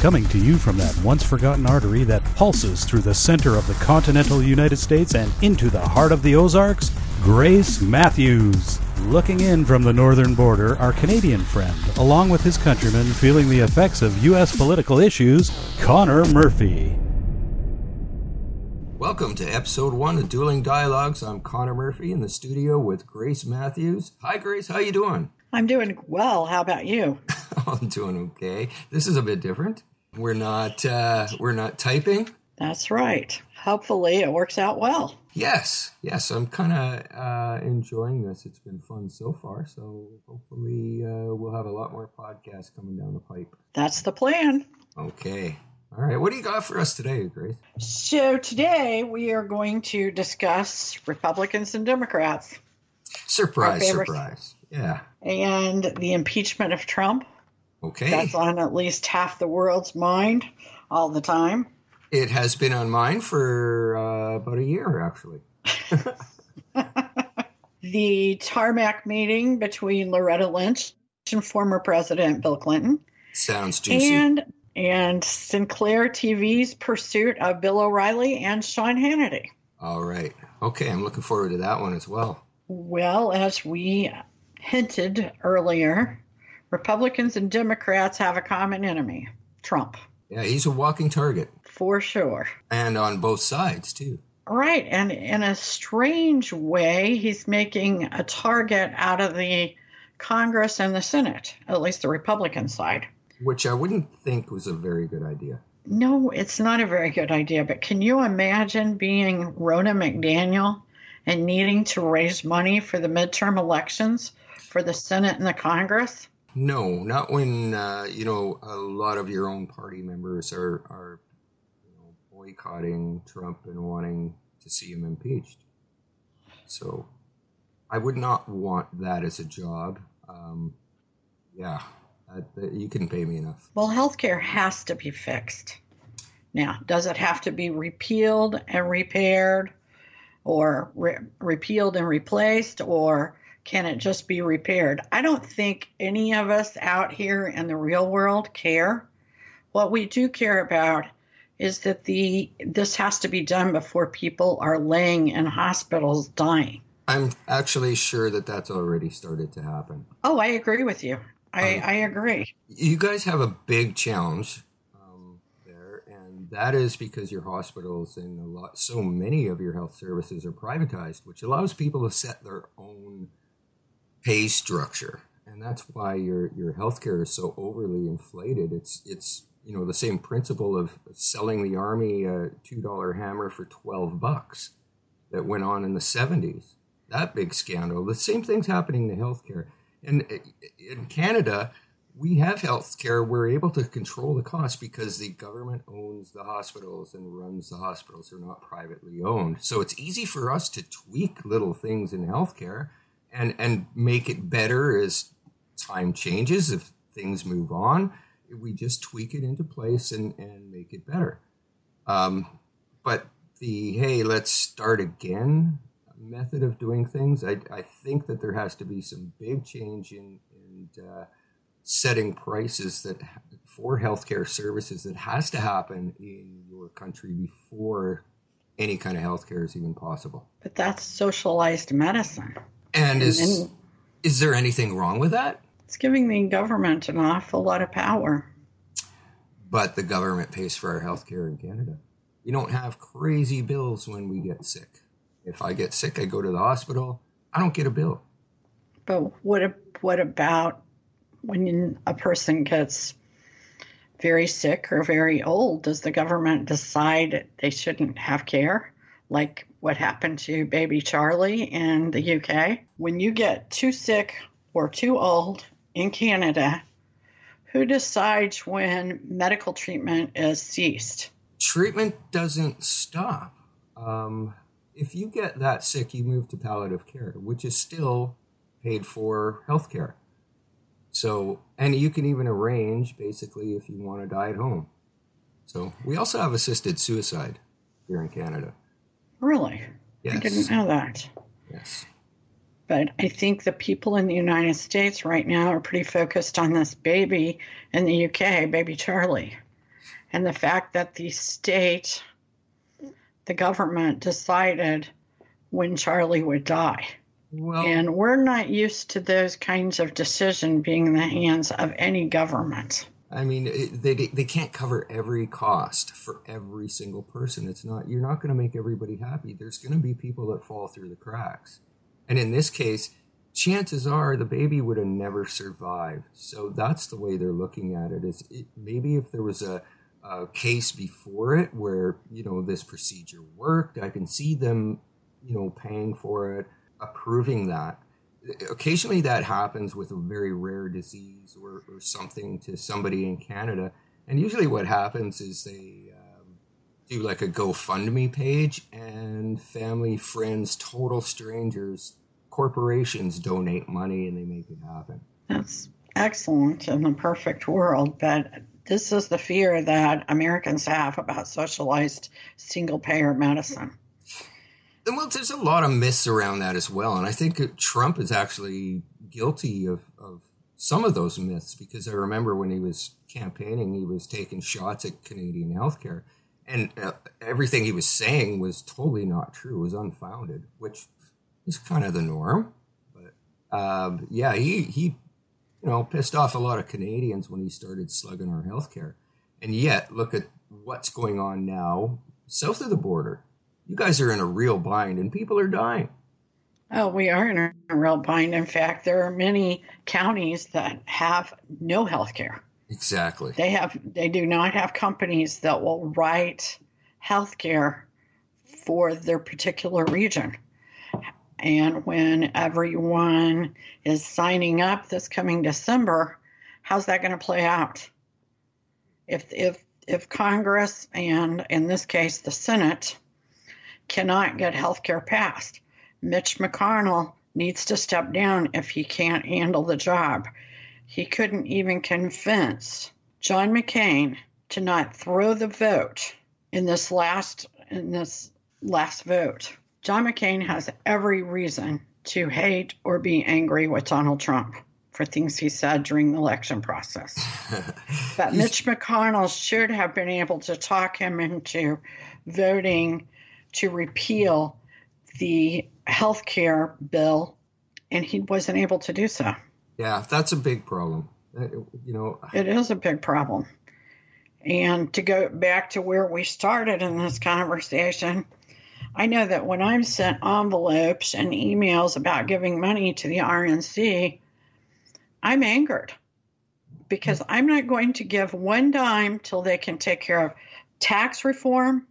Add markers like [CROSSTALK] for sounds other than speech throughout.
Coming to you from that once forgotten artery that pulses through the center of the continental United States and into the heart of the Ozarks, Grace Matthews. Looking in from the northern border, our Canadian friend, along with his countrymen feeling the effects of U.S. political issues, Connor Murphy. Welcome to episode one of Dueling Dialogues. I'm Connor Murphy in the studio with Grace Matthews. Hi, Grace. How are you doing? I'm doing well. How about you? [LAUGHS] I'm doing okay. This is a bit different. We're not uh, we're not typing. That's right. Hopefully, it works out well. Yes, yes. I'm kind of uh, enjoying this. It's been fun so far. So hopefully, uh, we'll have a lot more podcasts coming down the pipe. That's the plan. Okay. All right. What do you got for us today, Grace? So today we are going to discuss Republicans and Democrats. Surprise! Surprise! Yeah. And the impeachment of Trump. Okay. That's on at least half the world's mind all the time. It has been on mine for uh, about a year, actually. [LAUGHS] the tarmac meeting between Loretta Lynch and former President Bill Clinton. Sounds juicy. And and Sinclair TV's pursuit of Bill O'Reilly and Sean Hannity. All right. Okay, I'm looking forward to that one as well. Well, as we hinted earlier, Republicans and Democrats have a common enemy Trump. Yeah, he's a walking target. For sure. And on both sides, too. Right. And in a strange way, he's making a target out of the Congress and the Senate, at least the Republican side. Which I wouldn't think was a very good idea. No, it's not a very good idea. But can you imagine being Ronna McDaniel and needing to raise money for the midterm elections for the Senate and the Congress? No, not when uh, you know a lot of your own party members are are you know, boycotting Trump and wanting to see him impeached. So, I would not want that as a job. Um, yeah, that, you couldn't pay me enough. Well, healthcare has to be fixed. Now, does it have to be repealed and repaired, or re- repealed and replaced, or can it just be repaired? I don't think any of us out here in the real world care. What we do care about is that the this has to be done before people are laying in hospitals dying. I'm actually sure that that's already started to happen. Oh, I agree with you. I, um, I agree. You guys have a big challenge um, there, and that is because your hospitals and a lot, so many of your health services are privatized, which allows people to set their own pay structure, and that's why your your healthcare is so overly inflated. It's it's you know the same principle of selling the army a two dollar hammer for twelve bucks that went on in the seventies. That big scandal. The same thing's happening to healthcare. And in Canada, we have healthcare. We're able to control the cost because the government owns the hospitals and runs the hospitals. They're not privately owned. So it's easy for us to tweak little things in healthcare and and make it better as time changes if things move on we just tweak it into place and and make it better. Um, but the hey let's start again method of doing things I, I think that there has to be some big change in in uh, setting prices that for healthcare services that has to happen in your country before any kind of healthcare is even possible. But that's socialized medicine and is and is there anything wrong with that? It's giving the government an awful lot of power. But the government pays for our health care in Canada. We don't have crazy bills when we get sick. If I get sick, I go to the hospital. I don't get a bill. But what what about when a person gets very sick or very old? Does the government decide they shouldn't have care? Like what happened to baby Charlie in the UK. When you get too sick or too old in Canada, who decides when medical treatment is ceased? Treatment doesn't stop. Um, if you get that sick, you move to palliative care, which is still paid for health care. So, and you can even arrange basically if you want to die at home. So, we also have assisted suicide here in Canada. Really? Yes. I didn't know that. Yes. But I think the people in the United States right now are pretty focused on this baby in the UK, baby Charlie. And the fact that the state, the government decided when Charlie would die. Well, And we're not used to those kinds of decision being in the hands of any government. I mean, they they can't cover every cost for every single person. It's not you're not going to make everybody happy. There's going to be people that fall through the cracks, and in this case, chances are the baby would have never survived. So that's the way they're looking at it. Is it, maybe if there was a, a case before it where you know this procedure worked, I can see them, you know, paying for it, approving that occasionally that happens with a very rare disease or, or something to somebody in Canada. And usually what happens is they um, do like a GoFundMe page and family, friends, total strangers, corporations donate money and they make it happen. That's excellent in the perfect world, but this is the fear that Americans have about socialized single payer medicine. Well, there's a lot of myths around that as well. And I think Trump is actually guilty of, of some of those myths because I remember when he was campaigning, he was taking shots at Canadian healthcare. And uh, everything he was saying was totally not true, was unfounded, which is kind of the norm. But um, yeah, he, he, you know, pissed off a lot of Canadians when he started slugging our healthcare. And yet, look at what's going on now south of the border you guys are in a real bind and people are dying. Oh, we are in a real bind. In fact, there are many counties that have no health care. Exactly. They have they do not have companies that will write health care for their particular region. And when everyone is signing up this coming December, how's that going to play out? If if if Congress and in this case the Senate cannot get health care passed. Mitch McConnell needs to step down if he can't handle the job. He couldn't even convince John McCain to not throw the vote in this last in this last vote. John McCain has every reason to hate or be angry with Donald Trump for things he said during the election process. [LAUGHS] but Mitch McConnell should have been able to talk him into voting to repeal the health care bill, and he wasn't able to do so. Yeah, that's a big problem. Uh, You know, It is a big problem. And to go back to where we started in this conversation, I know that when I'm sent envelopes and emails about giving money to the RNC, I'm angered because I'm not going to give one dime till they can take care of tax reform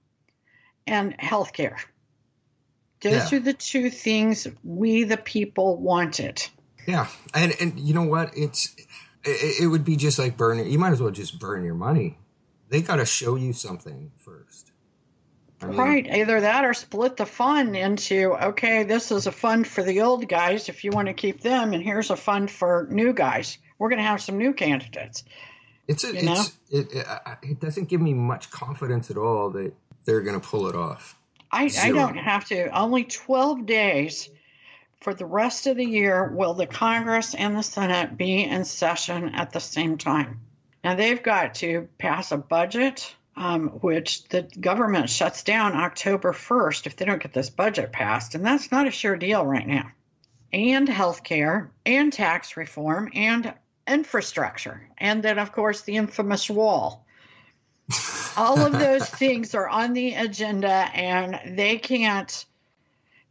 and health care. Those Yeah. are the two things we, the people, wanted. yeah, and and you know what? It's it, it would be just like burning. You might as well just burn your money. They got to show you something first. I mean, Right, either that or split the fund into okay, this is a fund for the old guys if you want to keep them, and here's a fund for new guys. We're going to have some new candidates. It's a, you know? it's it, it, it doesn't give me much confidence at all that they're going to pull it off. I, I don't have to. Only 12 days for the rest of the year will the Congress and the Senate be in session at the same time. Now they've got to pass a budget, um, which the government shuts down October 1st if they don't get this budget passed. And that's not a sure deal right now. And health care, and tax reform, and infrastructure. And then, of course, the infamous wall [LAUGHS] all of [LAUGHS] those things are on the agenda and they can't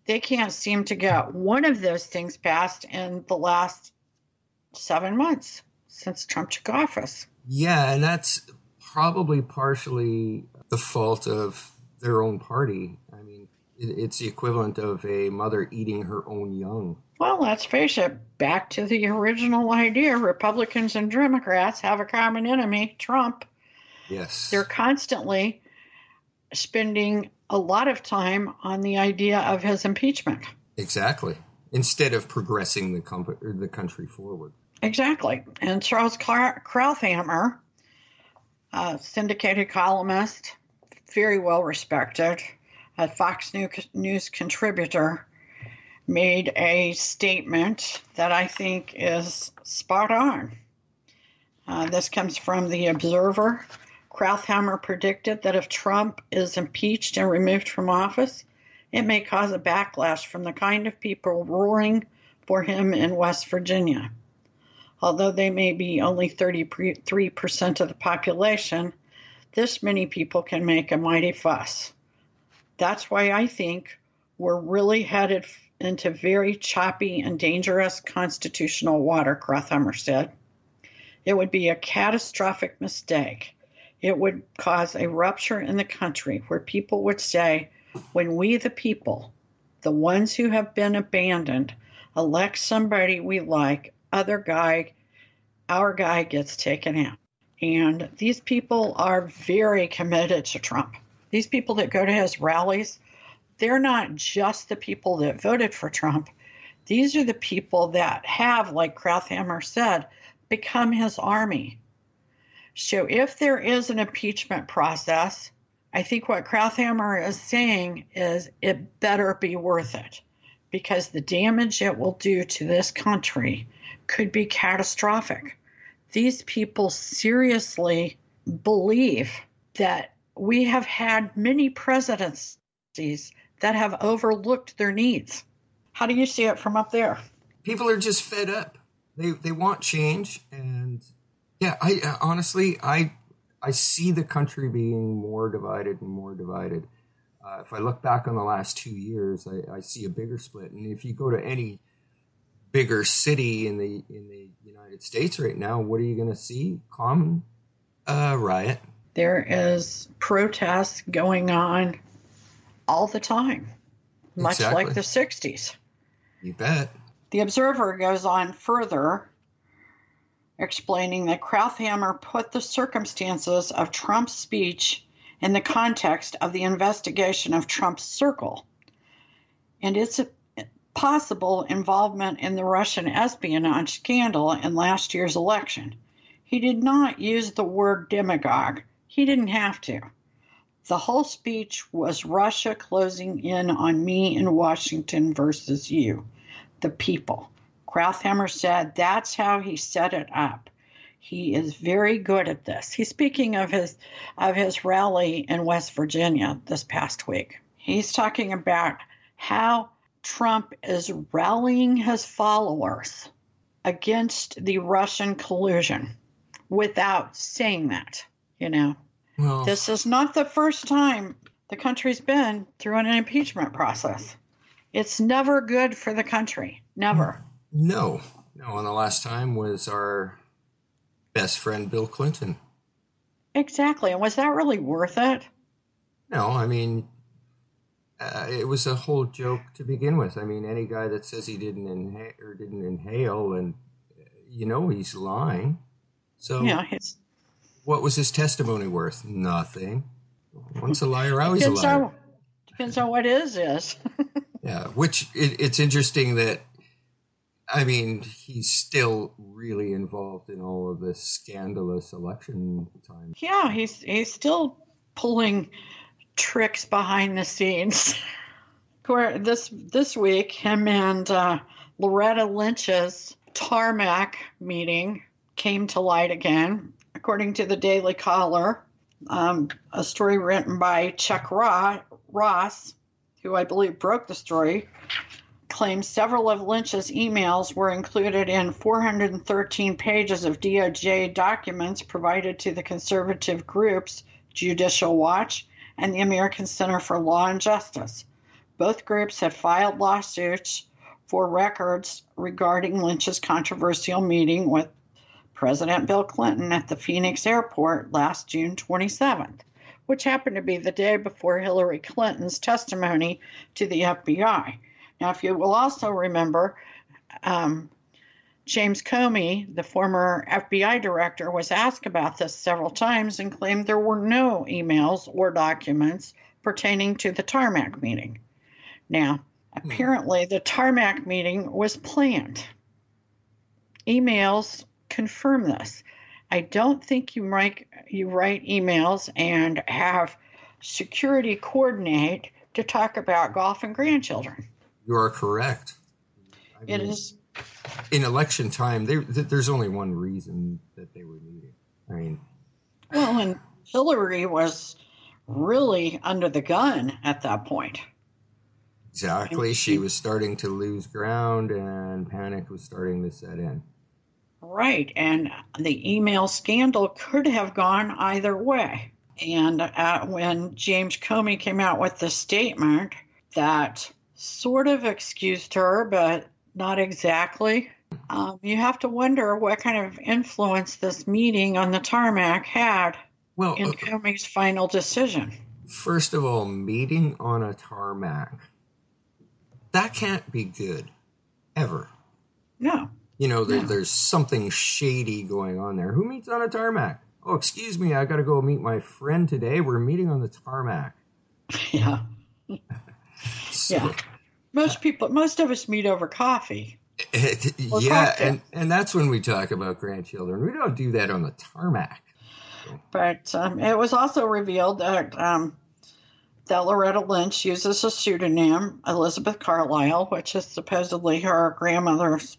they can't seem to get one of those things passed in the last seven months since trump took office Yeah, and that's probably partially the fault of their own party. I mean, it, it's the equivalent of a mother eating her own young. well let's face it back to the original idea republicans and democrats have a common enemy trump Yes. they're constantly spending a lot of time on the idea of his impeachment. Exactly. Instead of progressing the, com- the country forward. Exactly. And Charles Krauthammer, a syndicated columnist, very well respected, a Fox News contributor, made a statement that I think is spot on. Uh, this comes from The Observer. Krauthammer predicted that if Trump is impeached and removed from office, it may cause a backlash from the kind of people roaring for him in West Virginia. Although they may be only 33% of the population, this many people can make a mighty fuss. That's why I think we're really headed into very choppy and dangerous constitutional water, Krauthammer said. It would be a catastrophic mistake. It would cause a rupture in the country where people would say, when we, the people, the ones who have been abandoned, elect somebody we like, other guy, our guy gets taken out. And these people are very committed to Trump. These people that go to his rallies, they're not just the people that voted for Trump. These are the people that have, like Krauthammer said, become his army. So if there is an impeachment process, I think what Krauthammer is saying is it better be worth it because the damage it will do to this country could be catastrophic. These people seriously believe that we have had many presidencies that have overlooked their needs. How do you see it from up there? People are just fed up they they want change, and yeah, I uh, honestly I I see the country being more divided and more divided. Uh, if I look back on the last two years, I, I see a bigger split. And if you go to any bigger city in the in the United States right now, what are you going to see? Common uh, riot. There is protests going on all the time, much exactly. like the '60s. You bet. The Observer goes on further, explaining that Krauthammer put the circumstances of Trump's speech in the context of the investigation of Trump's circle and its possible involvement in the Russian espionage scandal in last year's election. He did not use the word demagogue. He didn't have to. The whole speech was Russia closing in on me in Washington versus you the people. Krauthammer said that's how he set it up. He is very good at this. He's speaking of his of his rally in West Virginia this past week. He's talking about how Trump is rallying his followers against the Russian collusion without saying that, you know. Well, this is not the first time the country's been through an impeachment process. It's never good for the country. Never. No, no. And the last time was our best friend Bill Clinton. Exactly. And was that really worth it? No, I mean, uh, it was a whole joke to begin with. I mean, any guy that says he didn't inhale or didn't inhale, and you know he's lying. So yeah, it's... what was his testimony worth? Nothing. Once a liar, always depends a liar. On, depends on what is is. [LAUGHS] Yeah, which it, it's interesting that I mean he's still really involved in all of this scandalous election time. Yeah, he's he's still pulling tricks behind the scenes. [LAUGHS] this this week, him and uh, Loretta Lynch's tarmac meeting came to light again, according to the Daily Caller. Um, a story written by Chuck Ross who I believe broke the story, claims several of Lynch's emails were included in 413 pages of DOJ documents provided to the conservative groups Judicial Watch and the American Center for Law and Justice. Both groups had filed lawsuits for records regarding Lynch's controversial meeting with President Bill Clinton at the Phoenix airport last June 27th which happened to be the day before Hillary Clinton's testimony to the FBI. Now, if you will also remember, um, James Comey, the former FBI director, was asked about this several times and claimed there were no emails or documents pertaining to the tarmac meeting. Now, apparently, the tarmac meeting was planned. Emails confirm this. I don't think you you write emails and have security coordinate to talk about golf and grandchildren. You are correct. I it mean, is in election time. There, there's only one reason that they were meeting. I mean, well, and Hillary was really under the gun at that point. Exactly. She was starting to lose ground, and panic was starting to set in. Right. And the email scandal could have gone either way. And uh, when James Comey came out with the statement that sort of excused her, but not exactly, um, you have to wonder what kind of influence this meeting on the tarmac had well, in uh, Comey's final decision. First of all, meeting on a tarmac, that can't be good, ever. No. You know, there, there's something shady going on there. Who meets on a tarmac? Oh, excuse me, I got to go meet my friend today. We're meeting on the tarmac. [LAUGHS] Yeah. [LAUGHS] yeah. Most people, most of us meet over coffee. yeah, and, and that's when we talk about grandchildren. We don't do that on the tarmac. But um, it was also revealed that um, that Loretta Lynch uses a pseudonym, Elizabeth Carlisle, which is supposedly her grandmother's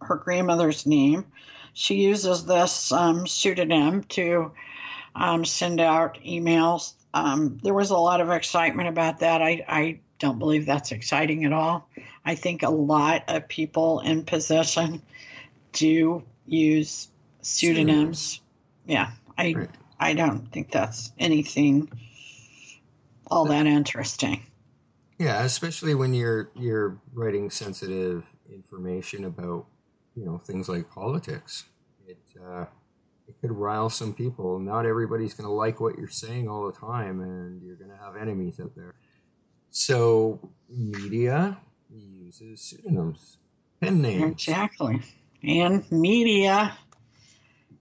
her grandmother's name. She uses this um, pseudonym to um, send out emails. Um, there was a lot of excitement about that. I, I don't believe that's exciting at all. I think a lot of people in position do use pseudonyms. Yeah, I right. I don't think that's anything all that interesting. Yeah, especially when you're you're writing sensitive information about you know things like politics. It uh, it could rile some people. Not everybody's going to like what you're saying all the time, and you're going to have enemies out there. So media uses pseudonyms, pen names. Exactly, and media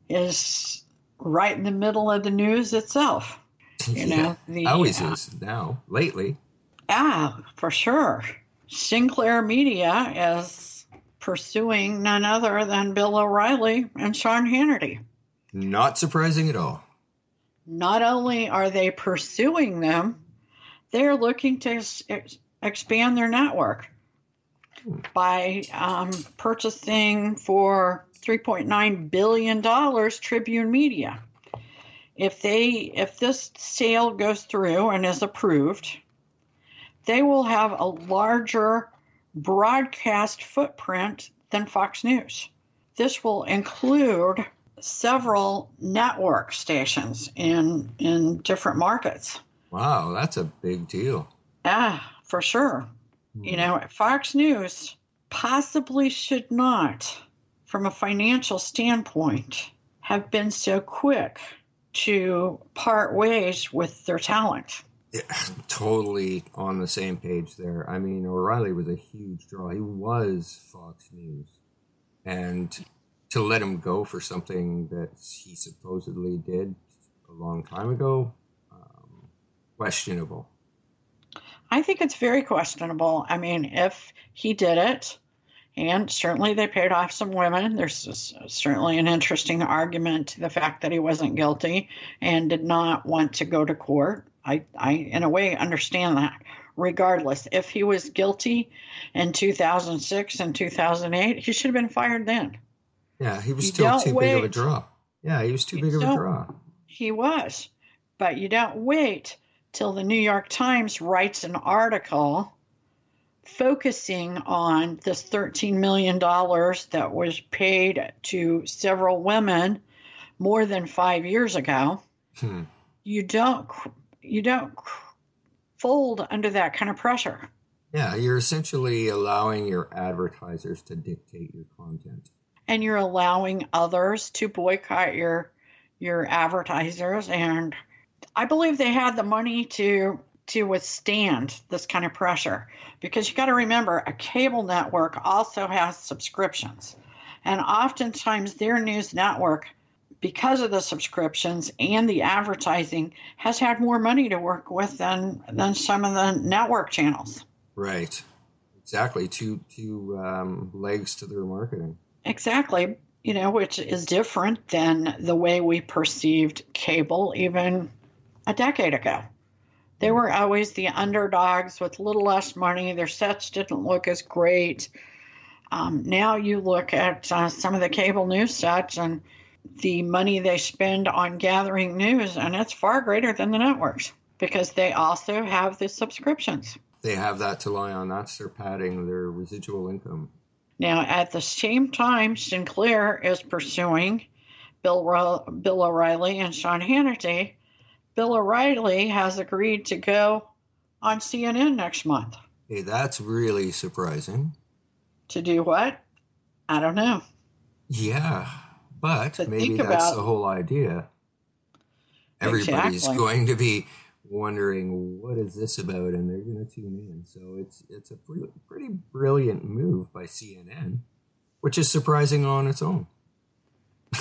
is right in the middle of the news itself. You [LAUGHS] yeah, know, the, always uh, is now lately. Ah, for sure. Sinclair Media is pursuing none other than Bill O'Reilly and Sean Hannity. Not surprising at all. Not only are they pursuing them, they're looking to ex- expand their network by um, purchasing for $3.9 billion Tribune Media. If they if this sale goes through and is approved, they will have a larger broadcast footprint than Fox News. This will include several network stations in in different markets. Wow, that's a big deal. Yeah, for sure. Mm. You know, Fox News possibly should not, from a financial standpoint, have been so quick to part ways with their talent. Yeah, [LAUGHS] totally on the same page there. I mean, O'Reilly was a huge draw. He was Fox News. And to let him go for something that he supposedly did a long time ago, questionable. I think it's very questionable. I mean, if he did it, and certainly they paid off some women. There's certainly an interesting argument to the fact that he wasn't guilty and did not want to go to court. I, I, in a way, understand that. Regardless, if he was guilty in 2006 and 2008, he should have been fired then. Yeah, he was you still too wait. big of a draw. Yeah, he was too you big of a draw. He was. But you don't wait till the New York Times writes an article focusing on this $13 million that was paid to several women more than five years ago. Hmm. You don't you don't fold under that kind of pressure. Yeah, you're essentially allowing your advertisers to dictate your content. And you're allowing others to boycott your your advertisers and I believe they had the money to to withstand this kind of pressure because you got to remember a cable network also has subscriptions and oftentimes their news network because of the subscriptions and the advertising, has had more money to work with than than some of the network channels. Right. Exactly. Two two um, legs to their marketing. Exactly. You know, which is different than the way we perceived cable even a decade ago. They were always the underdogs with a little less money. Their sets didn't look as great. Um, now you look at uh, some of the cable news sets and the money they spend on gathering news, and it's far greater than the networks because they also have the subscriptions. They have that to lie on. That's their padding, their residual income. Now, at the same time, Sinclair is pursuing Bill, Bill O'Reilly and Sean Hannity. Bill O'Reilly has agreed to go on CNN next month. Hey, that's really surprising. To do what? I don't know. Yeah, but maybe that's the whole idea. Everybody's Exactly. going to be wondering what is this about, and they're going to tune in. So it's it's a pretty, pretty brilliant move by CNN, which is surprising on its own. [LAUGHS]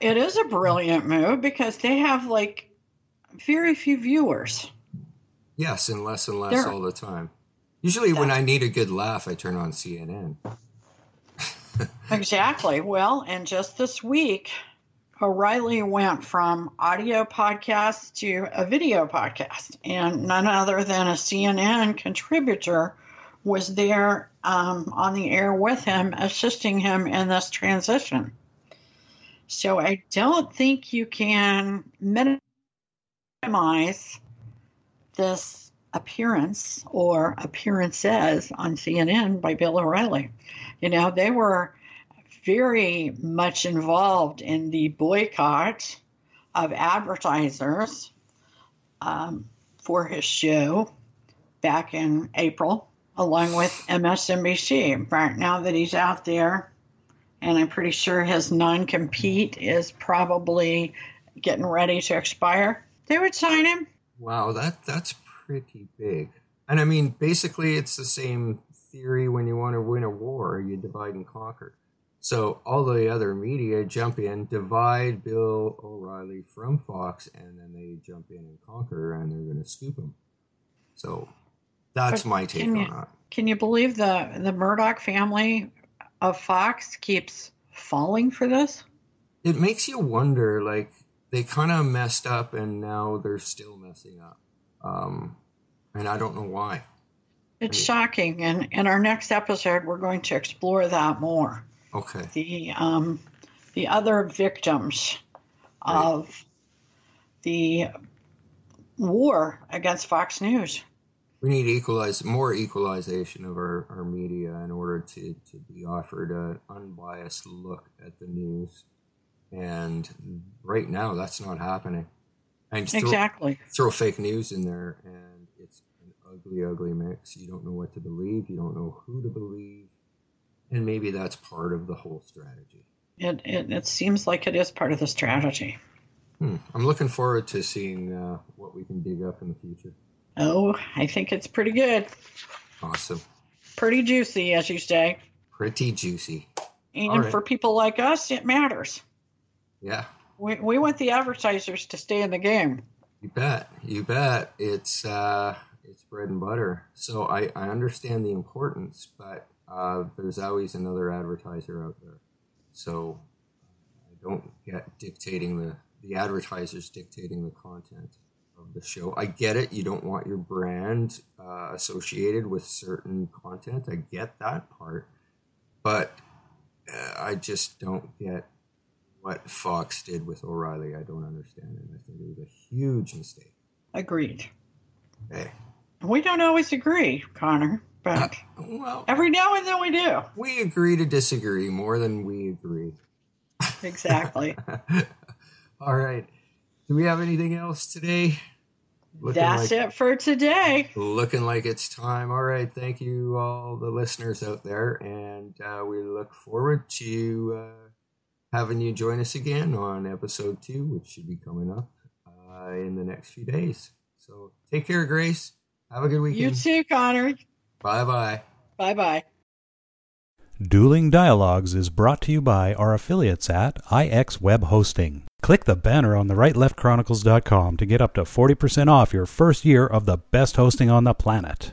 It is a brilliant move because they have like very few viewers. Yes, and less and less They're- all the time. Usually, when I need a good laugh, I turn on CNN. [LAUGHS] Exactly. Well, and just this week, O'Reilly went from audio podcast to a video podcast, and none other than a CNN contributor was there um, on the air with him, assisting him in this transition. So I don't think you can minimize this appearance or appearances on CNN by Bill O'Reilly. You know, they were very much involved in the boycott of advertisers um, for his show back in April, along with MSNBC. But now that he's out there, and I'm pretty sure his non compete is probably getting ready to expire, they would sign him. Wow, that that's pretty big. And I mean, basically, it's the same theory when you want to win a war, you divide and conquer. So all the other media jump in, divide Bill O'Reilly from Fox, and then they jump in and conquer, and they're going to scoop him. So that's But my take on you- that. Can you believe the the Murdoch family of Fox keeps falling for this? It makes you wonder, like they kind of messed up, and now they're still messing up. Um, and I don't know why. It's shocking, and in our next episode, we're going to explore that more. Okay. The um, the other victims of the war against Fox News. We need equalize more equalization of our, our media in order to, to be offered an unbiased look at the news. And right now, that's not happening. And throw, Exactly. throw fake news in there, and it's an ugly, ugly mix. You don't know what to believe. You don't know who to believe. And maybe that's part of the whole strategy. It, it it seems like it is part of the strategy. Hmm. I'm looking forward to seeing uh, what we can dig up in the future. Oh, I think it's pretty good, Awesome. pretty juicy, as you say. Pretty juicy. And right. for people like us, it matters. Yeah. We, we want the advertisers to stay in the game. You bet. You bet. It's uh, it's bread and butter. So I, I understand the importance, but uh, there's always another advertiser out there. So I don't get dictating the the advertisers dictating the content of the show. I get it. You don't want your brand uh, associated with certain content. I get that part, but uh, I just don't get what Fox did with O'Reilly. I don't understand it. I think it was a huge mistake. Agreed. Hey, We don't always agree, Connor, but [COUGHS] well, every now and then we do. we agree to disagree more than we agree. Exactly. [LAUGHS] All right. Do we have anything else today? Looking That's like, it for today. Looking like it's time. All right. Thank you, all the listeners out there, and uh, we look forward to uh, having you join us again on episode two, which should be coming up uh, in the next few days. So take care, Grace. Have a good weekend. You too, Connor. Bye bye. Bye bye. Dueling Dialogues is brought to you by our affiliates at IX Web Hosting. Click the banner on the rightleftchronicles.com to get up to 40% off your first year of the best hosting on the planet.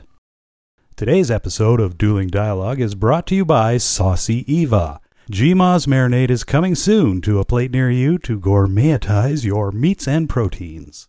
Today's episode of Dueling Dialogue is brought to you by Saucy Eva. GMA's marinade is coming soon to a plate near you to gourmetize your meats and proteins.